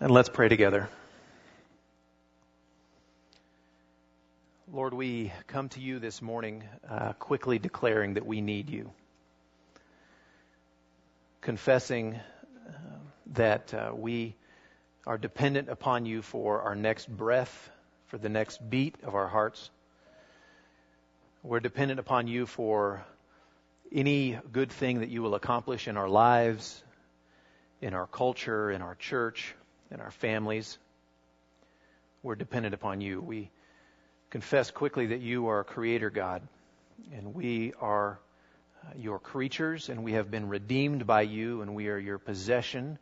And let's pray together. Lord, we come to you this morning uh, quickly declaring that we need you. Confessing uh, that uh, we are dependent upon you for our next breath, for the next beat of our hearts. We're dependent upon you for any good thing that you will accomplish in our lives, in our culture, in our church and our families. We're dependent upon you. We confess quickly that you are a creator God, and we are uh, your creatures, and we have been redeemed by you, and we are your possession.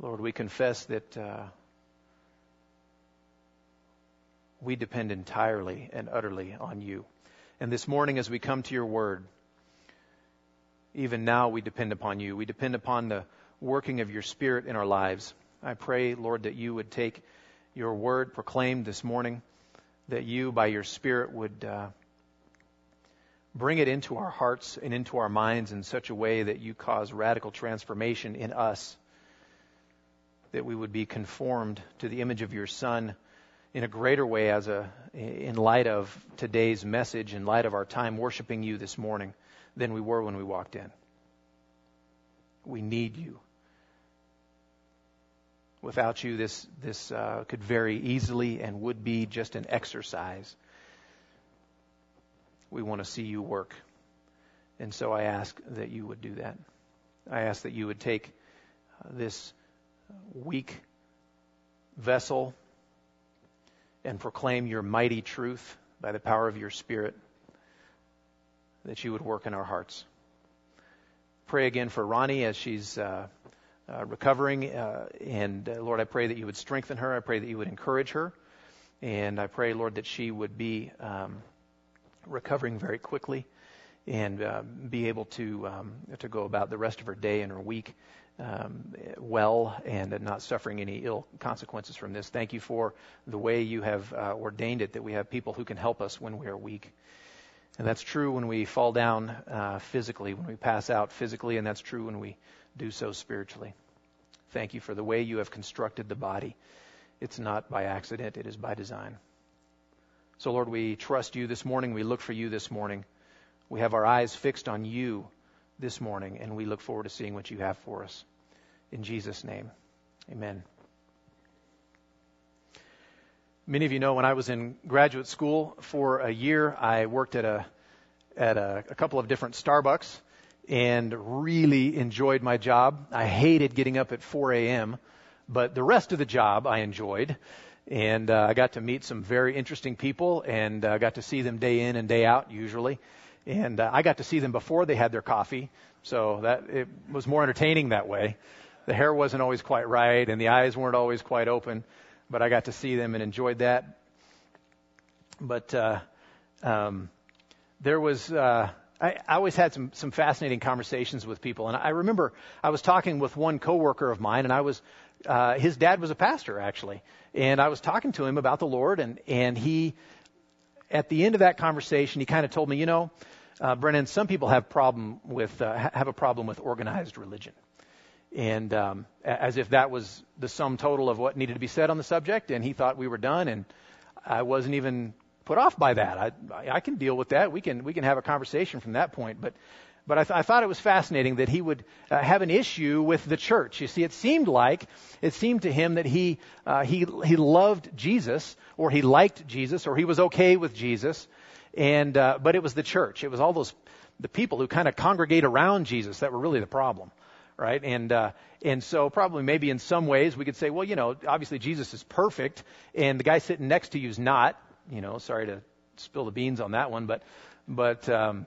Lord, we confess that uh, we depend entirely and utterly on you. And this morning, as we come to your word, even now we depend upon you. We depend upon the working of your Spirit in our lives. I pray, Lord, that you would take your word proclaimed this morning, that you, by your Spirit, would uh, bring it into our hearts and into our minds in such a way that you cause radical transformation in us, that we would be conformed to the image of your Son in a greater way as a in light of today's message in light of our time worshiping you this morning than we were when we walked in. We need you. Without you, this, this uh, could very easily and would be just an exercise. We want to see you work. And so I ask that you would do that. I ask that you would take uh, this weak vessel and proclaim your mighty truth by the power of your Spirit that you would work in our hearts. Pray again for Ronnie as she's uh, uh, recovering. Uh, and uh, Lord, I pray that you would strengthen her. I pray that you would encourage her. And I pray, Lord, that she would be um, recovering very quickly and uh, be able to um, to go about the rest of her day and her week um, well and not suffering any ill consequences from this. Thank you for the way you have uh, ordained it that we have people who can help us when we are weak. And that's true when we fall down uh, physically, when we pass out physically, and that's true when we do so spiritually. Thank you for the way you have constructed the body. It's not by accident, it is by design. So, Lord, we trust you this morning. We look for you this morning. We have our eyes fixed on you this morning, and we look forward to seeing what you have for us. In Jesus' name, amen. Many of you know when I was in graduate school for a year, I worked at a at a, a couple of different Starbucks and really enjoyed my job. I hated getting up at 4 a.m., but the rest of the job I enjoyed. And uh, I got to meet some very interesting people and uh, got to see them day in and day out usually. And uh, I got to see them before they had their coffee, so that it was more entertaining that way. The hair wasn't always quite right and the eyes weren't always quite open but I got to see them and enjoyed that. But uh, um, there was. Uh, I, I always had some, some fascinating conversations with people, and I remember I was talking with one coworker of mine, and I was uh, his dad was a pastor actually, and I was talking to him about the Lord, and and he, at the end of that conversation, he kind of told me, you know, uh, Brennan, some people have problem with uh, have a problem with organized religion and um, as if that was the sum total of what needed to be said on the subject. And he thought we were done, and I wasn't even put off by that. I, I can deal with that. We can we can have a conversation from that point. But but I, th- I thought it was fascinating that he would uh, have an issue with the church. You see, it seemed like it seemed to him that he uh, he he loved Jesus, or he liked Jesus, or he was okay with Jesus, and uh, but it was the church. It was all those the people who kind of congregate around Jesus that were really the problem right? And uh, and so probably maybe in some ways we could say, well, you know, obviously Jesus is perfect, and the guy sitting next to you is not. You know, sorry to spill the beans on that one, but but um,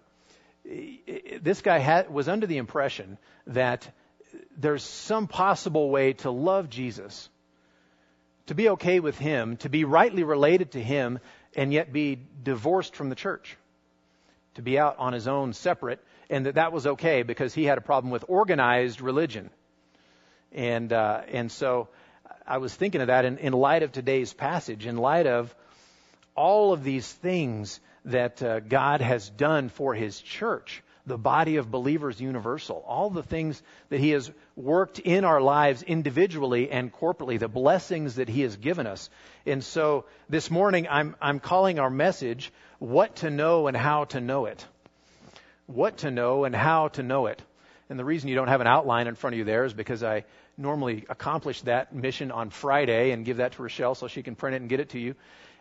this guy had, was under the impression that there's some possible way to love Jesus, to be okay with him, to be rightly related to him, and yet be divorced from the church, to be out on his own, separate and that that was okay because he had a problem with organized religion. And uh, and so I was thinking of that in, in light of today's passage, in light of all of these things that uh, God has done for His church, the body of believers universal, all the things that He has worked in our lives individually and corporately, the blessings that He has given us. And so this morning I'm, I'm calling our message, What to Know and How to Know It. What to Know and How to Know It. And the reason you don't have an outline in front of you there is because I normally accomplish that mission on Friday and give that to Rochelle so she can print it and get it to you.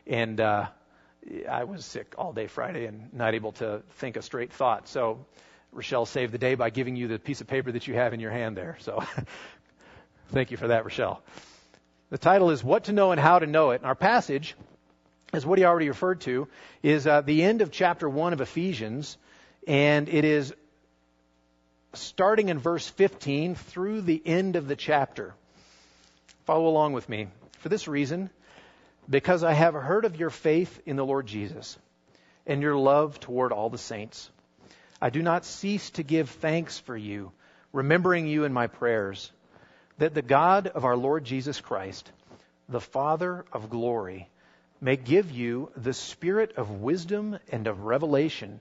And uh, I was sick all day Friday and not able to think a straight thought. So Rochelle saved the day by giving you the piece of paper that you have in your hand there. So thank you for that, Rochelle. The title is What to Know and How to Know It. And our passage, as Woody already referred to, is uh, the end of chapter 1 of Ephesians. And it is starting in verse 15 through the end of the chapter. Follow along with me. For this reason, because I have heard of your faith in the Lord Jesus and your love toward all the saints. I do not cease to give thanks for you, remembering you in my prayers, that the God of our Lord Jesus Christ, the Father of glory, may give you the spirit of wisdom and of revelation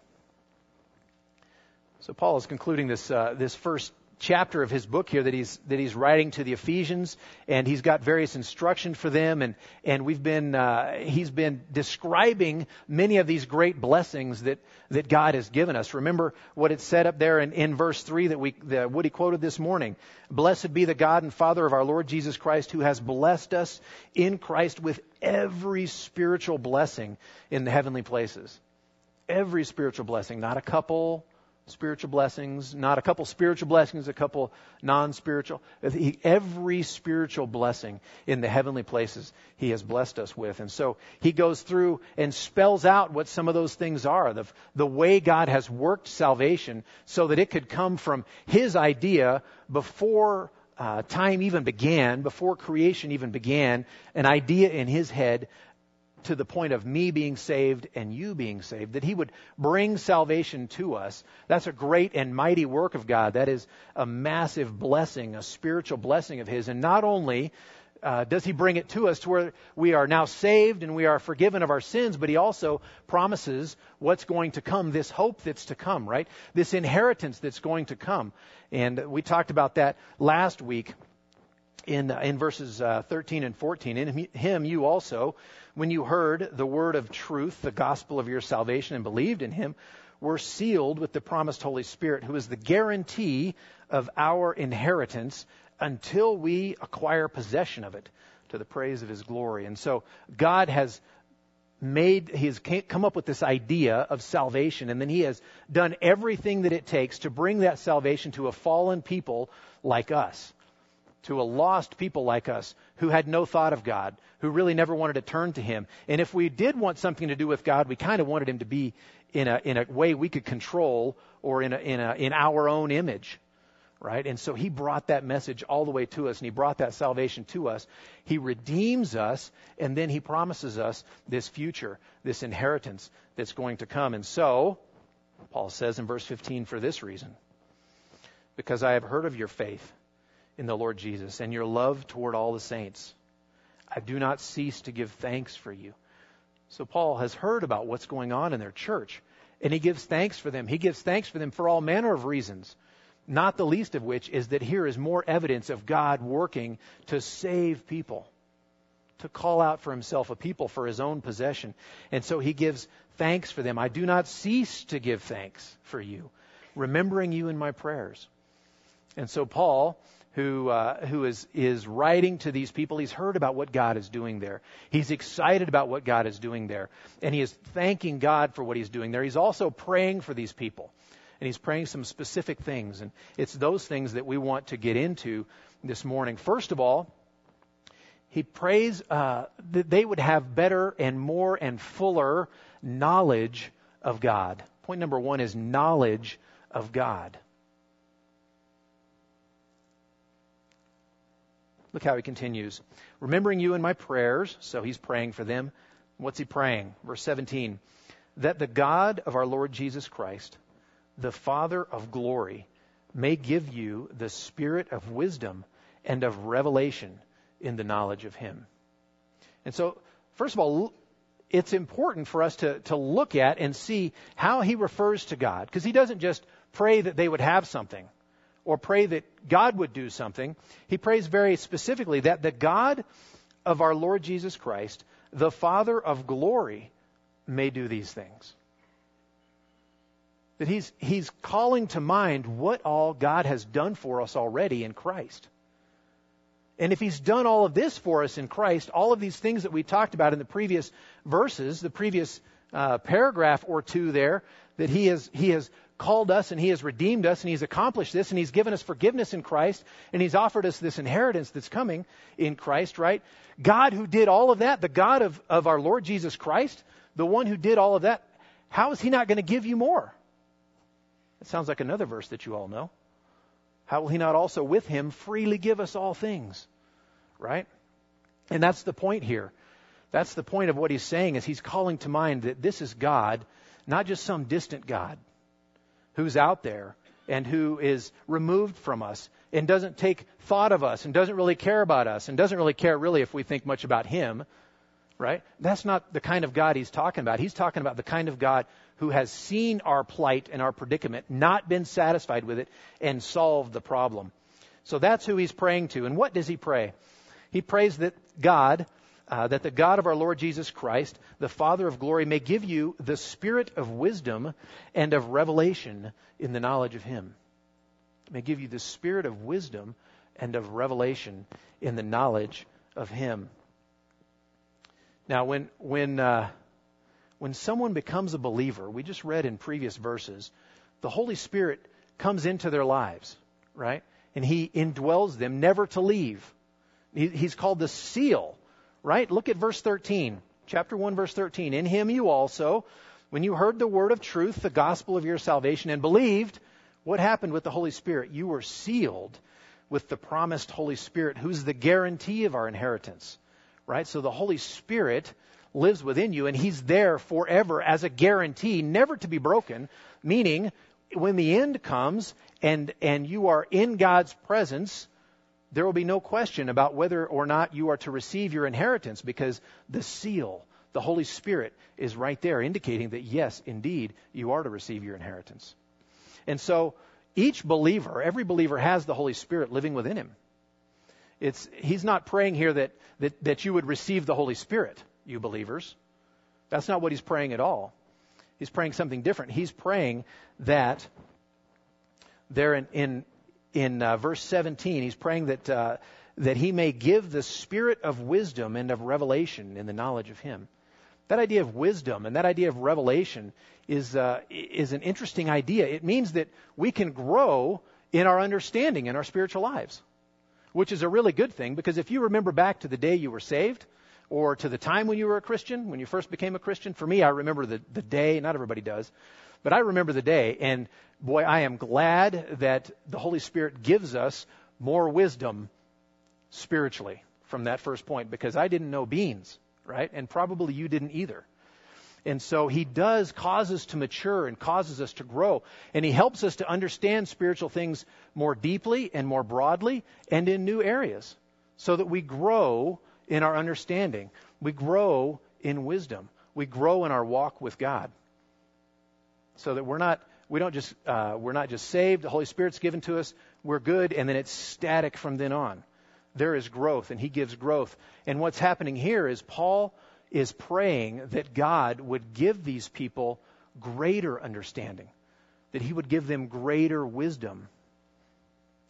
So Paul is concluding this uh, this first chapter of his book here that he's that he's writing to the Ephesians, and he's got various instruction for them, and and we've been uh, he's been describing many of these great blessings that that God has given us. Remember what it said up there in, in verse three that we that Woody quoted this morning. Blessed be the God and Father of our Lord Jesus Christ, who has blessed us in Christ with every spiritual blessing in the heavenly places. Every spiritual blessing, not a couple, spiritual blessings, not a couple spiritual blessings, a couple non spiritual. Every spiritual blessing in the heavenly places he has blessed us with. And so he goes through and spells out what some of those things are the, the way God has worked salvation so that it could come from his idea before. Uh, time even began, before creation even began, an idea in his head to the point of me being saved and you being saved, that He would bring salvation to us. That's a great and mighty work of God. That is a massive blessing, a spiritual blessing of His. And not only uh, does He bring it to us to where we are now saved and we are forgiven of our sins, but He also promises what's going to come, this hope that's to come, right? This inheritance that's going to come. And we talked about that last week in, in verses uh, 13 and 14. In him, you also, when you heard the word of truth, the gospel of your salvation, and believed in him, were sealed with the promised Holy Spirit, who is the guarantee of our inheritance until we acquire possession of it to the praise of his glory. And so God has made, he has come up with this idea of salvation, and then he has done everything that it takes to bring that salvation to a fallen people like us to a lost people like us who had no thought of God, who really never wanted to turn to Him. And if we did want something to do with God, we kind of wanted Him to be in a, in a way we could control or in, a, in, a, in our own image. Right? And so he brought that message all the way to us and he brought that salvation to us. He redeems us and then he promises us this future, this inheritance that's going to come. And so, Paul says in verse 15, for this reason, because I have heard of your faith in the Lord Jesus and your love toward all the saints. I do not cease to give thanks for you. So Paul has heard about what's going on in their church, and he gives thanks for them. He gives thanks for them for all manner of reasons, not the least of which is that here is more evidence of God working to save people, to call out for himself a people for his own possession. And so he gives thanks for them. I do not cease to give thanks for you, remembering you in my prayers. And so Paul who, uh, who is, is writing to these people. He's heard about what God is doing there. He's excited about what God is doing there. And he is thanking God for what he's doing there. He's also praying for these people. And he's praying some specific things. And it's those things that we want to get into this morning. First of all, he prays uh, that they would have better and more and fuller knowledge of God. Point number one is knowledge of God. Look how he continues. Remembering you in my prayers, so he's praying for them. What's he praying? Verse 17. That the God of our Lord Jesus Christ, the Father of glory, may give you the spirit of wisdom and of revelation in the knowledge of him. And so, first of all, it's important for us to, to look at and see how he refers to God. Because he doesn't just pray that they would have something or pray that God would do something. He prays very specifically that the God of our Lord Jesus Christ, the Father of glory, may do these things. That he's, he's calling to mind what all God has done for us already in Christ. And if he's done all of this for us in Christ, all of these things that we talked about in the previous verses, the previous uh, paragraph or two there, that he has, he has called us and He has redeemed us and He's accomplished this and He's given us forgiveness in Christ and He's offered us this inheritance that's coming in Christ, right? God who did all of that, the God of, of our Lord Jesus Christ, the one who did all of that, how is He not going to give you more? That sounds like another verse that you all know. How will He not also with Him freely give us all things? Right? And that's the point here. That's the point of what he's saying is he's calling to mind that this is God, not just some distant God who's out there and who is removed from us and doesn't take thought of us and doesn't really care about us and doesn't really care really if we think much about him, right? That's not the kind of God he's talking about. He's talking about the kind of God who has seen our plight and our predicament, not been satisfied with it, and solved the problem. So that's who he's praying to. And what does he pray? He prays that God uh, that the God of our Lord Jesus Christ, the Father of glory, may give you the spirit of wisdom and of revelation in the knowledge of Him. May give you the spirit of wisdom and of revelation in the knowledge of Him. Now, when when uh, when someone becomes a believer, we just read in previous verses, the Holy Spirit comes into their lives, right? And He indwells them, never to leave. He, he's called the seal right? Look at verse 13. Chapter 1, verse 13. In him you also, when you heard the word of truth, the gospel of your salvation, and believed, what happened with the Holy Spirit? You were sealed with the promised Holy Spirit, who's the guarantee of our inheritance, right? So the Holy Spirit lives within you, and He's there forever as a guarantee, never to be broken, meaning when the end comes and, and you are in God's presence, there will be no question about whether or not you are to receive your inheritance because the seal, the Holy Spirit, is right there indicating that yes, indeed, you are to receive your inheritance. And so each believer, every believer has the Holy Spirit living within him. It's, he's not praying here that, that, that you would receive the Holy Spirit, you believers. That's not what he's praying at all. He's praying something different. He's praying that there in, in, in uh, verse 17, he's praying that, uh, that he may give the spirit of wisdom and of revelation in the knowledge of him. That idea of wisdom and that idea of revelation is, uh, is an interesting idea. It means that we can grow in our understanding in our spiritual lives, which is a really good thing because if you remember back to the day you were saved, or to the time when you were a Christian, when you first became a Christian. For me, I remember the, the day, not everybody does, but I remember the day, and boy, I am glad that the Holy Spirit gives us more wisdom spiritually from that first point because I didn't know beans, right? And probably you didn't either. And so he does cause us to mature and causes us to grow. And he helps us to understand spiritual things more deeply and more broadly and in new areas so that we grow in our understanding. We grow in wisdom. We grow in our walk with God so that we're not we don't just uh, we're not just saved. The holy spirit's given to us. We're good. And then it's static from then on. There is growth and he gives growth. And what's happening here is paul is praying that god would give these people greater understanding that he would give them greater wisdom.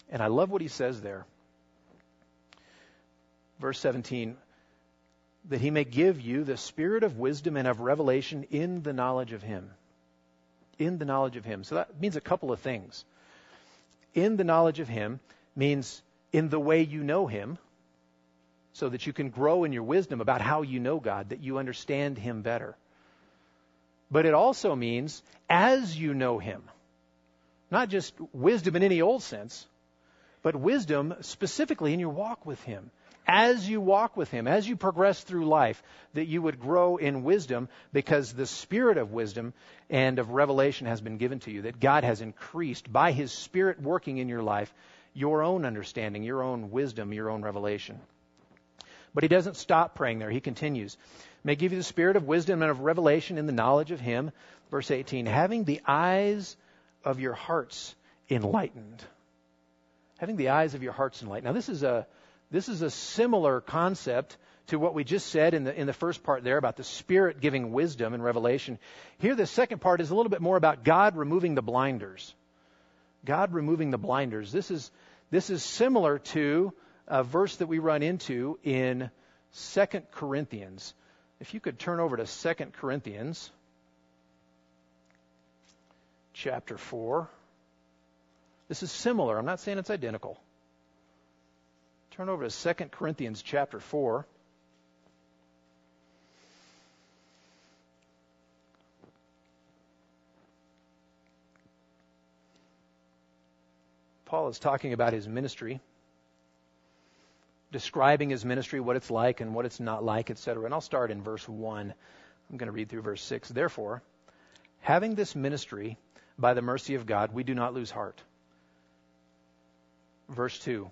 And I love what he says there. Verse 17 that he may give you the spirit of wisdom and of revelation in the knowledge of him. In the knowledge of him. So that means a couple of things. In the knowledge of him means in the way you know him, so that you can grow in your wisdom about how you know God, that you understand him better. But it also means as you know him. Not just wisdom in any old sense, but wisdom specifically in your walk with him as you walk with Him, as you progress through life, that you would grow in wisdom because the spirit of wisdom and of revelation has been given to you, that God has increased by His Spirit working in your life your own understanding, your own wisdom, your own revelation. But He doesn't stop praying there. He continues. May give you the spirit of wisdom and of revelation in the knowledge of Him. Verse 18, having the eyes of your hearts enlightened. Having the eyes of your hearts enlightened. Now, this is a this is a similar concept to what we just said in the, in the first part there about the Spirit giving wisdom and revelation. Here, the second part is a little bit more about God removing the blinders. God removing the blinders. This is, this is similar to a verse that we run into in 2 Corinthians. If you could turn over to 2 Corinthians chapter 4. This is similar. I'm not saying it's identical. Turn over to 2 Corinthians chapter 4. Paul is talking about his ministry, describing his ministry, what it's like and what it's not like, etc. And I'll start in verse 1. I'm going to read through verse 6. Therefore, having this ministry by the mercy of God, we do not lose heart. Verse 2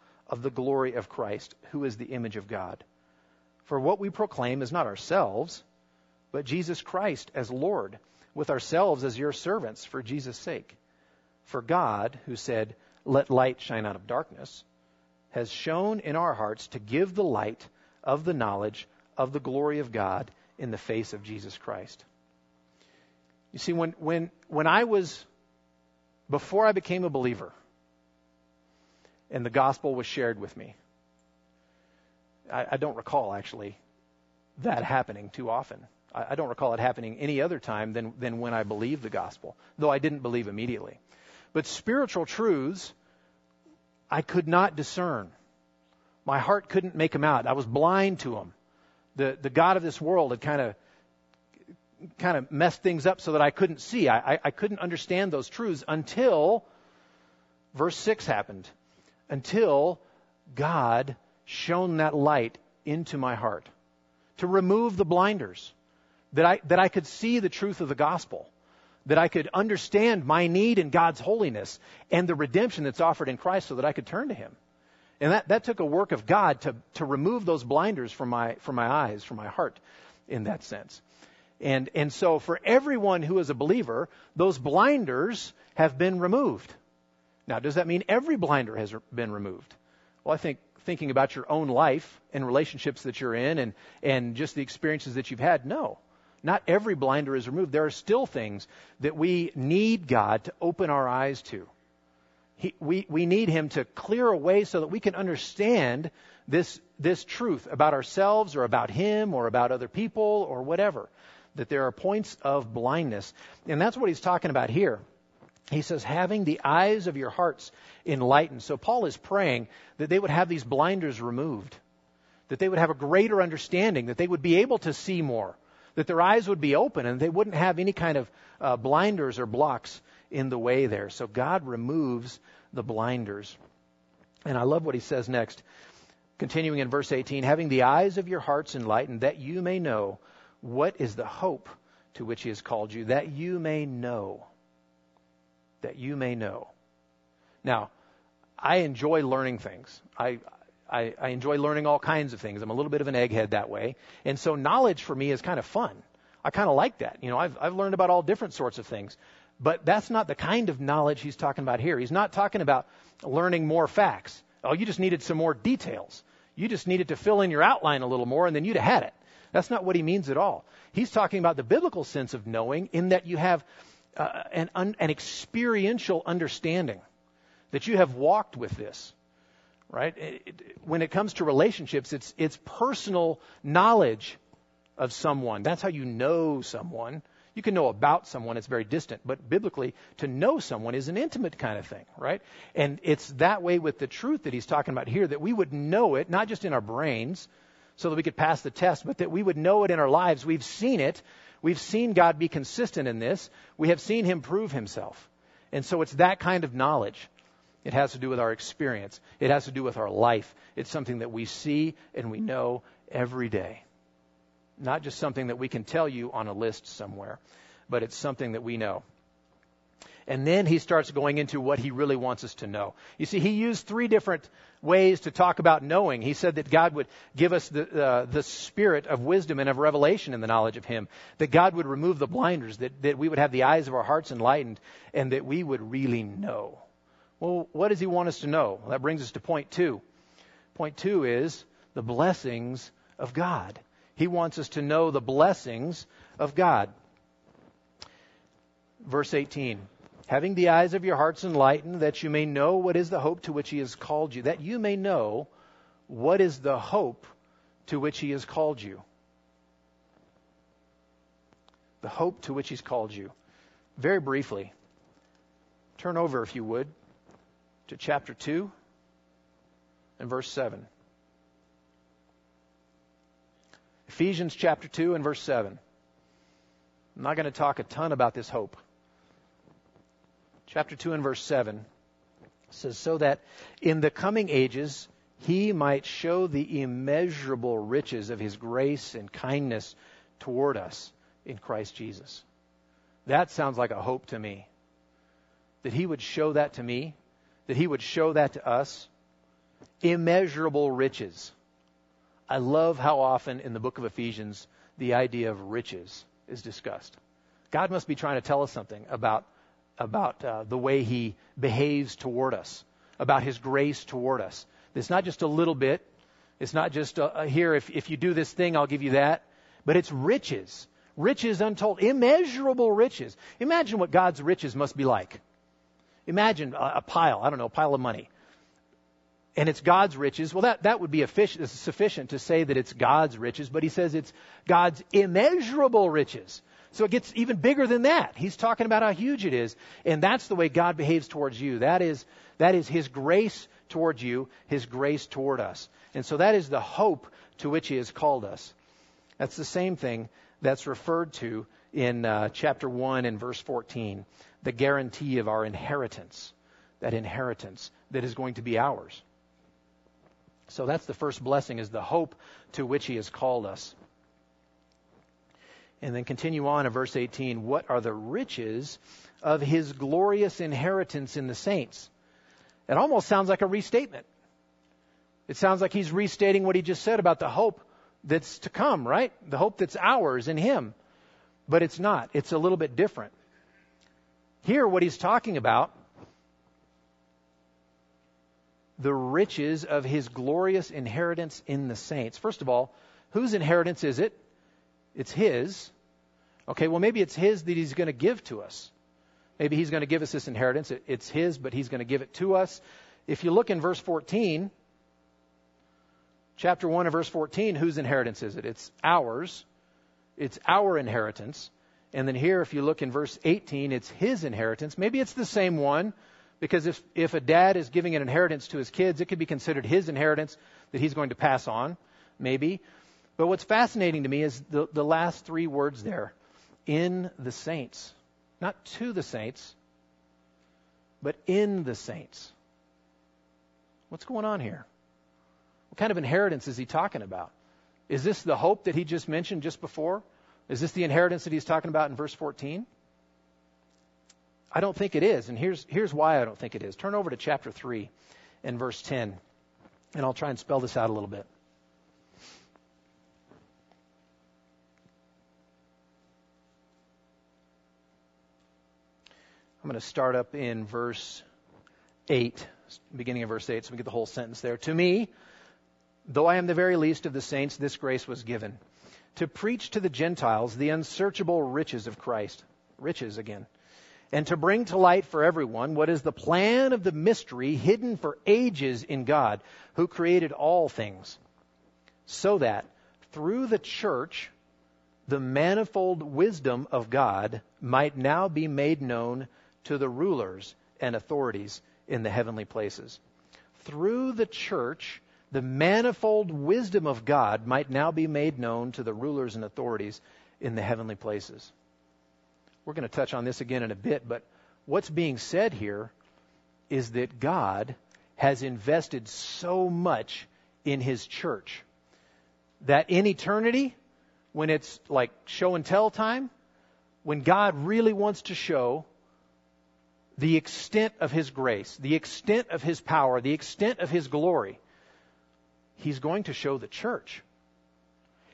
of the glory of Christ, who is the image of God. For what we proclaim is not ourselves, but Jesus Christ as Lord, with ourselves as your servants for Jesus' sake. For God, who said, Let light shine out of darkness, has shone in our hearts to give the light of the knowledge of the glory of God in the face of Jesus Christ. You see, when, when, when I was, before I became a believer, and the gospel was shared with me. I, I don't recall actually that happening too often. I, I don't recall it happening any other time than, than when I believed the gospel, though I didn't believe immediately. But spiritual truths, I could not discern. My heart couldn't make them out. I was blind to them. The, the God of this world had kind of kind of messed things up so that I couldn't see. I, I, I couldn't understand those truths until verse 6 happened until God shone that light into my heart to remove the blinders, that I, that I could see the truth of the gospel, that I could understand my need in God's holiness and the redemption that's offered in Christ so that I could turn to Him. And that, that took a work of God to, to remove those blinders from my, from my eyes, from my heart, in that sense. And, and so for everyone who is a believer, those blinders have been removed. Now, does that mean every blinder has been removed? Well, I think thinking about your own life and relationships that you're in and, and just the experiences that you've had, no. Not every blinder is removed. There are still things that we need God to open our eyes to. He, we, we need Him to clear a way so that we can understand this, this truth about ourselves or about Him or about other people or whatever. That there are points of blindness. And that's what He's talking about here he says, having the eyes of your hearts enlightened. So Paul is praying that they would have these blinders removed, that they would have a greater understanding, that they would be able to see more, that their eyes would be open, and they wouldn't have any kind of uh, blinders or blocks in the way there. So God removes the blinders. And I love what he says next. Continuing in verse 18, having the eyes of your hearts enlightened, that you may know what is the hope to which he has called you, that you may know that you may know. Now, I enjoy learning things. I, I, I enjoy learning all kinds of things. I'm a little bit of an egghead that way. And so knowledge for me is kind of fun. I kind of like that. You know, I've, I've learned about all different sorts of things. But that's not the kind of knowledge he's talking about here. He's not talking about learning more facts. Oh, you just needed some more details. You just needed to fill in your outline a little more and then you'd have had it. That's not what he means at all. He's talking about the biblical sense of knowing in that you have uh, an, un, an experiential understanding, that you have walked with this right? It, it, when it comes to relationships, it's, it's personal knowledge of someone. That's how you know someone. You can know about someone, it's very distant, but biblically, to know someone is an intimate kind of thing, right? And it's that way with the truth that he's talking about here, that we would know it, not just in our brains, so that we could pass the test, but that we would know it in our lives. We've seen it. We've seen God be consistent in this. We have seen him prove himself. And so it's that kind of knowledge. It has to do with our experience. It has to do with our life. It's something that we see and we know every day. Not just something that we can tell you on a list somewhere, but it's something that we know. And then he starts going into what he really wants us to know. You see, he used three different ways to talk about knowing. He said that God would give us the, uh, the spirit of wisdom and of revelation in the knowledge of him, that God would remove the blinders, that, that we would have the eyes of our hearts enlightened, and that we would really know. Well, what does he want us to know? Well, that brings us to point two. Point two is the blessings of God. He wants us to know the blessings of God. Verse 18 Having the eyes of your hearts enlightened, that you may know what is the hope to which he has called you. That you may know what is the hope to which he has called you. The hope to which he's called you. Very briefly, turn over, if you would, to chapter 2 and verse 7. Ephesians chapter 2 and verse 7. I'm not going to talk a ton about this hope. Chapter 2 and verse 7 says, So that in the coming ages he might show the immeasurable riches of his grace and kindness toward us in Christ Jesus. That sounds like a hope to me. That he would show that to me that he would show that to us. Immeasurable riches. I love how often in the book of Ephesians the idea of riches is discussed. God must be trying to tell us something about, about uh, the way he behaves toward us, about his grace toward us. It's not just a little bit. It's not just uh, uh here, if, if you do this thing, I'll give you that. But it's riches. Riches untold. Immeasurable riches. Imagine what God's riches must be like. Imagine a, a pile, I don't know, a pile of money. And it's God's riches. Well, that, that would be sufficient to say that it's God's riches, but he says it's God's immeasurable riches. So it gets even bigger than that. He's talking about how huge it is. And that's the way God behaves towards you. That is, that is His grace towards you, His grace toward us. And so that is the hope to which He has called us. That's the same thing that's referred to in uh, chapter 1 and verse 14 the guarantee of our inheritance, that inheritance that is going to be ours. So that's the first blessing is the hope to which he has called us. And then continue on in verse 18. What are the riches of his glorious inheritance in the saints? It almost sounds like a restatement. It sounds like he's restating what he just said about the hope that's to come, right? The hope that's ours in him. But it's not. It's a little bit different. Here, what he's talking about, the riches of his glorious inheritance in the saints. First of all, whose inheritance is it? It's his. Okay, well, maybe it's his that he's going to give to us. Maybe he's going to give us this inheritance. It's his, but he's going to give it to us. If you look in verse 14, chapter 1 and verse 14, whose inheritance is it? It's ours. It's our inheritance. And then here, if you look in verse 18, it's his inheritance. Maybe it's the same one, because if, if a dad is giving an inheritance to his kids, it could be considered his inheritance that he's going to pass on, maybe. But what's fascinating to me is the, the last three words there in the saints. Not to the saints, but in the saints. What's going on here? What kind of inheritance is he talking about? Is this the hope that he just mentioned just before? Is this the inheritance that he's talking about in verse 14? I don't think it is, and here's, here's why I don't think it is. Turn over to chapter 3 and verse 10. And I'll try and spell this out a little bit. I'm going to start up in verse 8, beginning of verse 8, so we get the whole sentence there. To me, though I am the very least of the saints, this grace was given to preach to the Gentiles the unsearchable riches of Christ. Riches again. And to bring to light for everyone what is the plan of the mystery hidden for ages in God, who created all things, so that through the church the manifold wisdom of God might now be made known to the rulers and authorities in the heavenly places. Through the church, the manifold wisdom of God might now be made known to the rulers and authorities in the heavenly places. We're going to touch on this again in a bit, but what's being said here is that God has invested so much in his church that in eternity, when it's like show and tell time, when God really wants to show the extent of His grace, the extent of His power, the extent of His glory, He's going to show the church.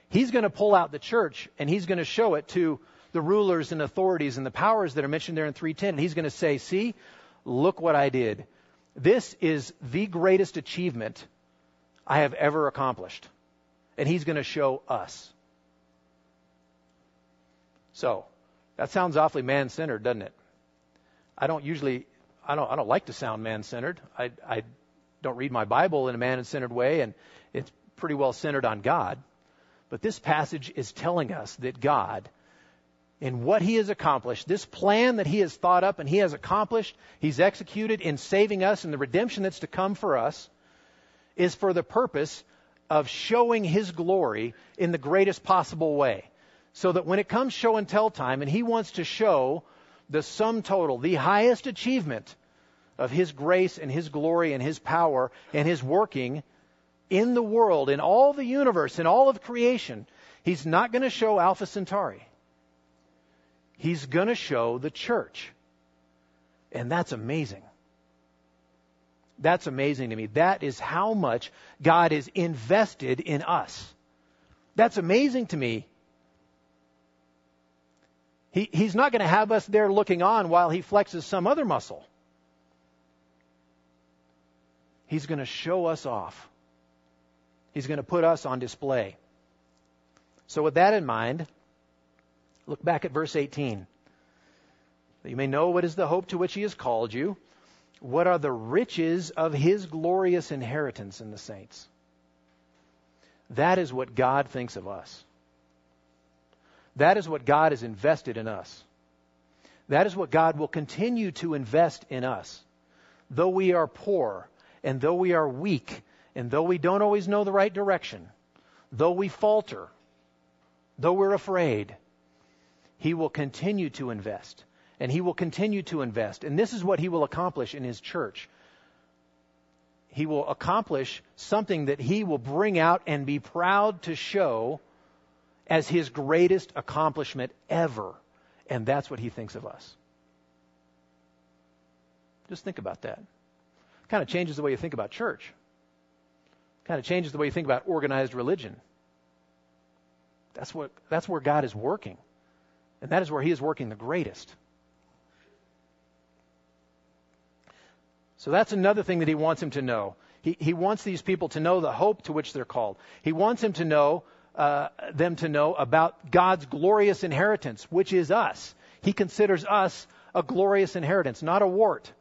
He's going to pull out the church and He's going to show it to the rulers and authorities and the powers that are mentioned there in 310. And He's going to say, See, look what I did. This is the greatest achievement I have ever accomplished. And He's going to show us. So, that sounds awfully man centered, doesn't it? I don't usually, I don't, I don't like to sound man-centered. I, I don't read my Bible in a man-centered way, and it's pretty well centered on God. But this passage is telling us that God, in what He has accomplished, this plan that He has thought up and He has accomplished, He's executed in saving us and the redemption that's to come for us, is for the purpose of showing His glory in the greatest possible way. So that when it comes show and tell time, and He wants to show the sum total, the highest achievement of His grace and His glory and His power and His working in the world, in all the universe, in all of creation, He's not going to show Alpha Centauri. He's going to show the church. And that's amazing. That's amazing to me. That is how much God is invested in us. That's amazing to me he, he's not going to have us there looking on while he flexes some other muscle. He's going to show us off. He's going to put us on display. So, with that in mind, look back at verse 18. That you may know what is the hope to which he has called you. What are the riches of his glorious inheritance in the saints? That is what God thinks of us. That is what God has invested in us. That is what God will continue to invest in us. Though we are poor, and though we are weak, and though we don't always know the right direction, though we falter, though we're afraid, He will continue to invest. And He will continue to invest. And this is what He will accomplish in His church. He will accomplish something that He will bring out and be proud to show as his greatest accomplishment ever. And that's what he thinks of us. Just think about that. Kind of changes the way you think about church. Kind of changes the way you think about organized religion. That's what that's where God is working. And that is where he is working the greatest. So that's another thing that he wants him to know. He, he wants these people to know the hope to which they're called. He wants him to know uh, them to know about God's glorious inheritance, which is us. He considers us a glorious inheritance, not a wart.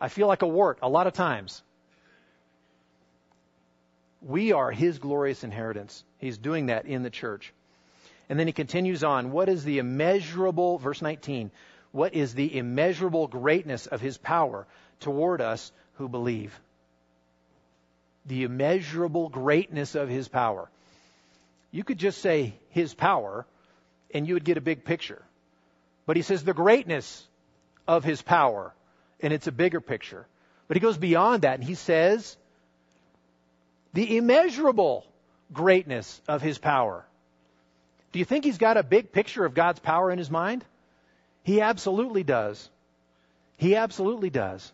I feel like a wart a lot of times. We are His glorious inheritance. He's doing that in the church. And then he continues on. What is the immeasurable, verse 19, what is the immeasurable greatness of His power toward us who believe? The immeasurable greatness of His power. You could just say his power and you would get a big picture. But he says the greatness of his power, and it's a bigger picture. But he goes beyond that and he says the immeasurable greatness of his power. Do you think he's got a big picture of God's power in his mind? He absolutely does. He absolutely does.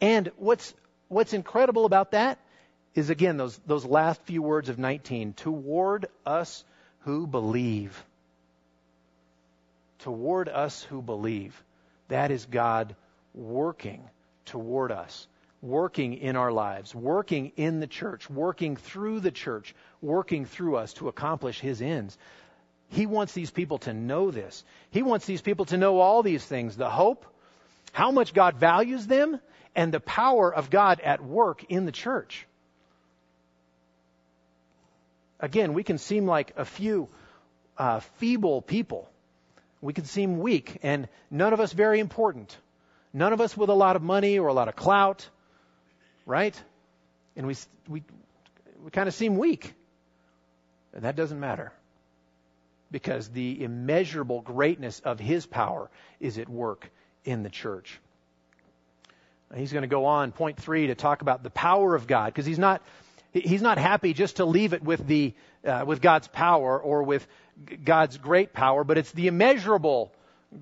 And what's what's incredible about that is again those, those last few words of 19 toward us who believe. Toward us who believe. That is God working toward us, working in our lives, working in the church, working through the church, working through us to accomplish His ends. He wants these people to know this. He wants these people to know all these things the hope, how much God values them, and the power of God at work in the church. Again, we can seem like a few uh, feeble people. We can seem weak, and none of us very important. None of us with a lot of money or a lot of clout, right? And we, we, we kind of seem weak. And that doesn't matter because the immeasurable greatness of his power is at work in the church. He's going to go on, point three, to talk about the power of God, because he's not he's not happy just to leave it with the uh, with God's power or with God's great power, but it's the immeasurable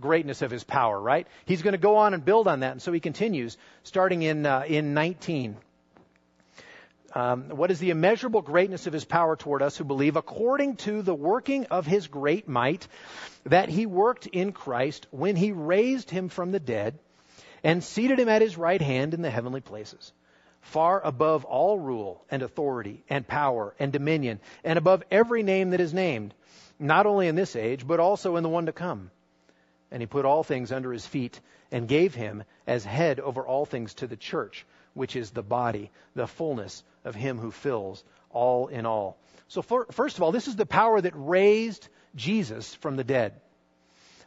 greatness of his power, right? He's going to go on and build on that, and so he continues, starting in uh, in 19. Um, what is the immeasurable greatness of his power toward us who believe, according to the working of his great might that he worked in Christ when he raised him from the dead and seated him at his right hand in the heavenly places, far above all rule and authority and power and dominion, and above every name that is named, not only in this age, but also in the one to come. And he put all things under his feet and gave him as head over all things to the church, which is the body, the fullness of him who fills all in all. So, for, first of all, this is the power that raised Jesus from the dead.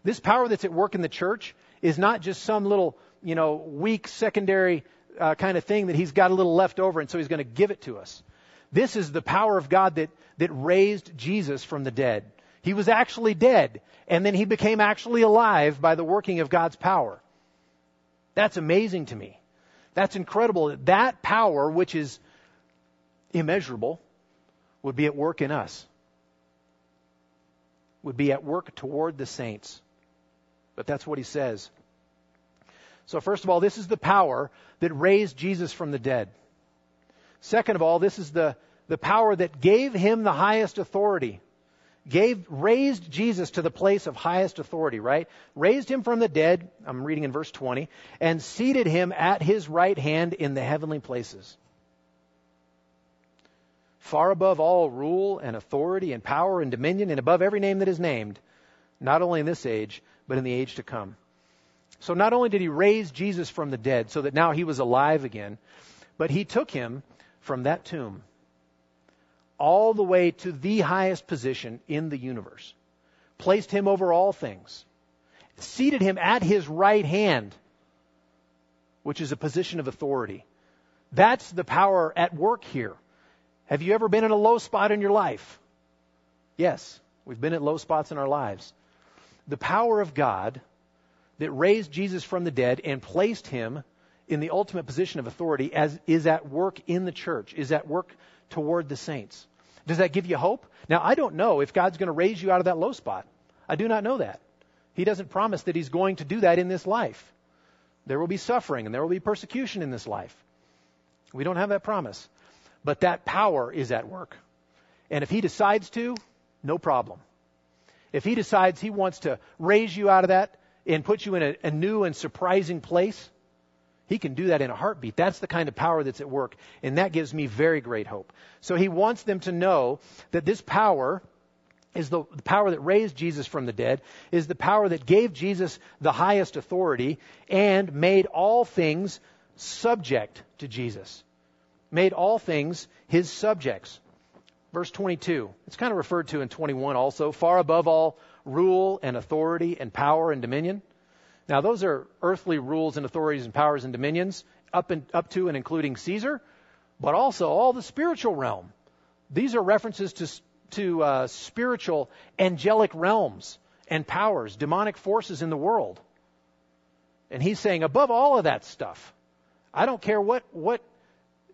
This power that's at work in the church is not just some little you know, weak secondary uh, kind of thing that he's got a little left over, and so he's going to give it to us. This is the power of God that, that raised Jesus from the dead. He was actually dead, and then he became actually alive by the working of God's power. That's amazing to me. That's incredible. That power, which is immeasurable, would be at work in us, would be at work toward the saints. But that's what he says. So, first of all, this is the power that raised Jesus from the dead. Second of all, this is the, the power that gave him the highest authority. Gave, raised Jesus to the place of highest authority, right? Raised him from the dead, I'm reading in verse 20, and seated him at his right hand in the heavenly places. Far above all rule and authority and power and dominion and above every name that is named, not only in this age, but in the age to come. So not only did he raise Jesus from the dead so that now he was alive again, but he took him from that tomb all the way to the highest position in the universe, placed him over all things, seated him at his right hand, which is a position of authority. That's the power at work here. Have you ever been in a low spot in your life? Yes, we've been at low spots in our lives. The power of God that raised Jesus from the dead and placed him in the ultimate position of authority as is at work in the church, is at work toward the saints. Does that give you hope? Now, I don't know if God's going to raise you out of that low spot. I do not know that. He doesn't promise that He's going to do that in this life. There will be suffering and there will be persecution in this life. We don't have that promise. But that power is at work. And if He decides to, no problem. If He decides He wants to raise you out of that, and put you in a, a new and surprising place, he can do that in a heartbeat. That's the kind of power that's at work. And that gives me very great hope. So he wants them to know that this power is the, the, power that raised Jesus from the dead, is the power that gave Jesus the highest authority and made all things subject to Jesus. Made all things his subjects. Verse 22. It's kind of referred to in 21 also. Far above all rule and authority and power and dominion. Now, those are earthly rules and authorities and powers and dominions, up, and, up to and including Caesar, but also all the spiritual realm. These are references to, to uh, spiritual angelic realms and powers, demonic forces in the world. And he's saying, above all of that stuff, I don't care what, what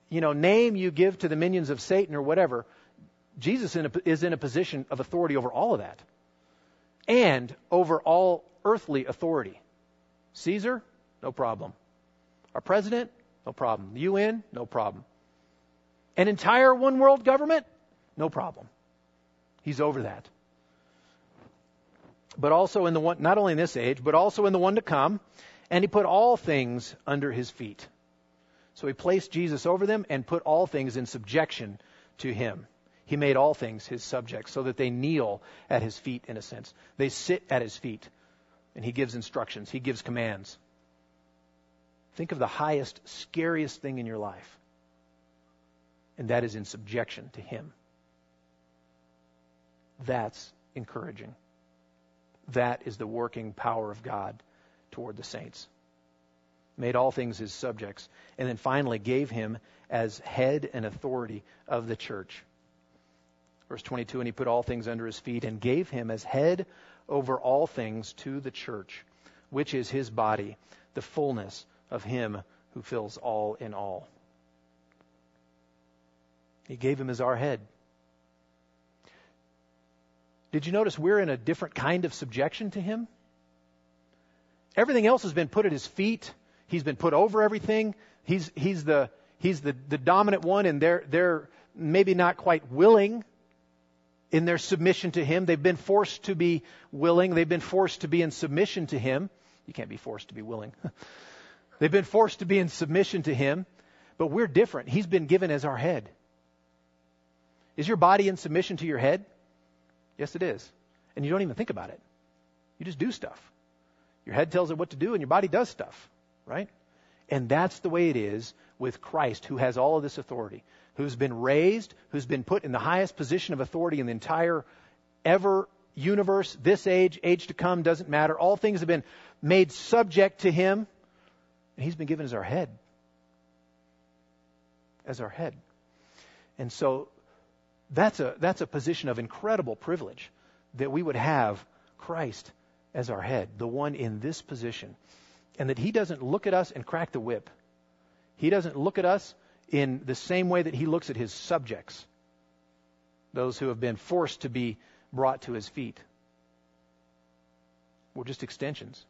you know, name you give to the minions of Satan or whatever, Jesus in a, is in a position of authority over all of that and over all earthly authority. Caesar, no problem. Our president, No problem. The UN? No problem. An entire one world government? No problem. He's over that. But also in the one, not only in this age, but also in the one to come. And he put all things under his feet. So he placed Jesus over them and put all things in subjection to him. He made all things his subjects so that they kneel at his feet, in a sense. They sit at his feet. And he gives instructions, he gives commands. Think of the highest, scariest thing in your life. And that is in subjection to him. That's encouraging. That is the working power of God toward the saints. Made all things his subjects. And then finally gave him as head and authority of the church. Verse 22 And he put all things under his feet and gave him as head over all things to the church, which is his body, the fullness of him who fills all in all. He gave him as our head. Did you notice we're in a different kind of subjection to him? Everything else has been put at his feet. He's been put over everything. He's, he's, the, he's the, the dominant one, and they're, they're maybe not quite willing in their submission to Him. They've been forced to be willing. They've been forced to be in submission to Him. You can't be forced to be willing. They've been forced to be in submission to Him. But we're different. He's been given as our head. Is your body in submission to your head? Yes, it is. And you don't even think about it. You just do stuff. Your head tells it what to do, and your body does stuff, right? And that's the way it is with Christ, who has all of this authority who's been raised, who's been put in the highest position of authority in the entire ever universe, this age, age to come, doesn't matter. All things have been made subject to him, and he's been given as our head. As our head. And so that's a, that's a position of incredible privilege that we would have Christ as our head, the one in this position. And that he doesn't look at us and crack the whip. He doesn't look at us in the same way that he looks at his subjects, those who have been forced to be brought to his feet. We're just extensions.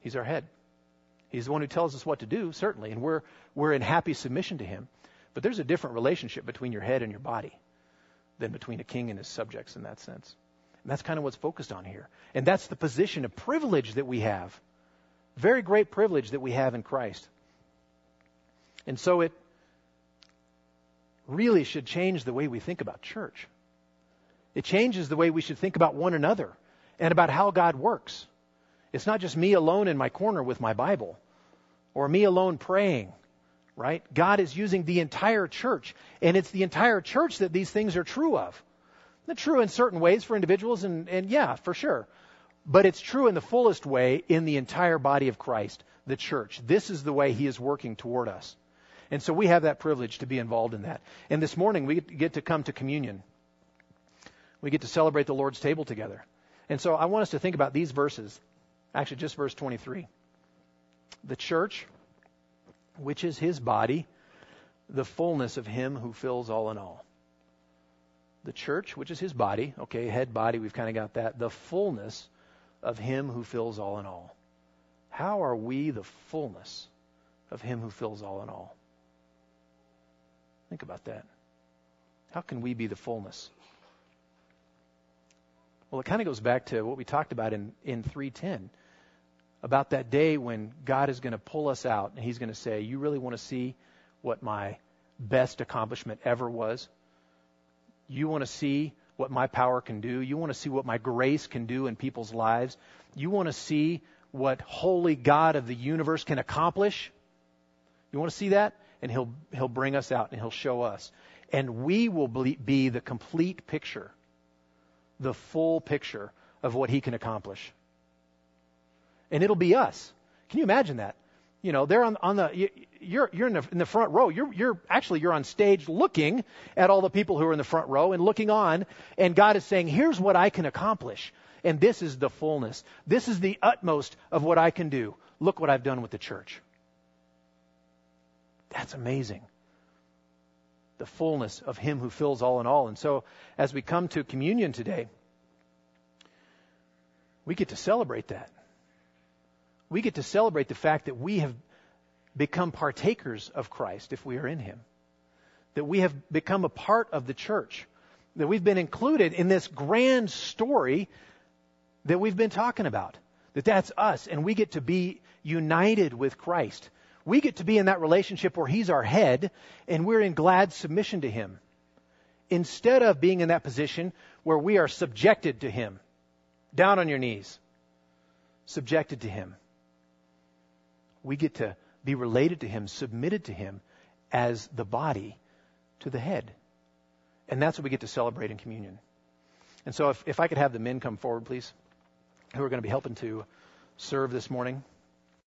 He's our head. He's the one who tells us what to do, certainly, and we're, we're in happy submission to him. But there's a different relationship between your head and your body than between a king and his subjects in that sense. And that's kind of what's focused on here. And that's the position of privilege that we have. Very great privilege that we have in Christ. And so it really should change the way we think about church. It changes the way we should think about one another and about how God works. It's not just me alone in my corner with my Bible or me alone praying, right? God is using the entire church, and it's the entire church that these things are true of. They're true in certain ways for individuals, and, and yeah, for sure. But it's true in the fullest way in the entire body of Christ, the church. This is the way He is working toward us. And so we have that privilege to be involved in that. And this morning we get to come to communion. We get to celebrate the Lord's table together. And so I want us to think about these verses. Actually, just verse 23. The church, which is his body, the fullness of him who fills all in all. The church, which is his body, okay, head, body, we've kind of got that. The fullness of him who fills all in all. How are we the fullness of him who fills all in all? Think about that. How can we be the fullness? Well, it kind of goes back to what we talked about in, in 310 about that day when God is going to pull us out and He's going to say, You really want to see what my best accomplishment ever was? You want to see what my power can do? You want to see what my grace can do in people's lives? You want to see what holy God of the universe can accomplish? You want to see that? And he'll, he'll bring us out and he'll show us. And we will be the complete picture, the full picture of what he can accomplish. And it'll be us. Can you imagine that? You know, they're on, on the, you're, you're in the, in the front row. You're, you're, actually, you're on stage looking at all the people who are in the front row and looking on. And God is saying, here's what I can accomplish. And this is the fullness. This is the utmost of what I can do. Look what I've done with the church. That's amazing. The fullness of Him who fills all in all. And so, as we come to communion today, we get to celebrate that. We get to celebrate the fact that we have become partakers of Christ if we are in him. That we have become a part of the church. That we've been included in this grand story that we've been talking about. That that's us and we get to be united with Christ. We get to be in that relationship where he's our head and we're in glad submission to him. Instead of being in that position where we are subjected to him. Down on your knees. Subjected to him. We get to be related to him, submitted to him as the body to the head. And that's what we get to celebrate in communion. And so if, if I could have the men come forward, please, who are going to be helping to serve this morning.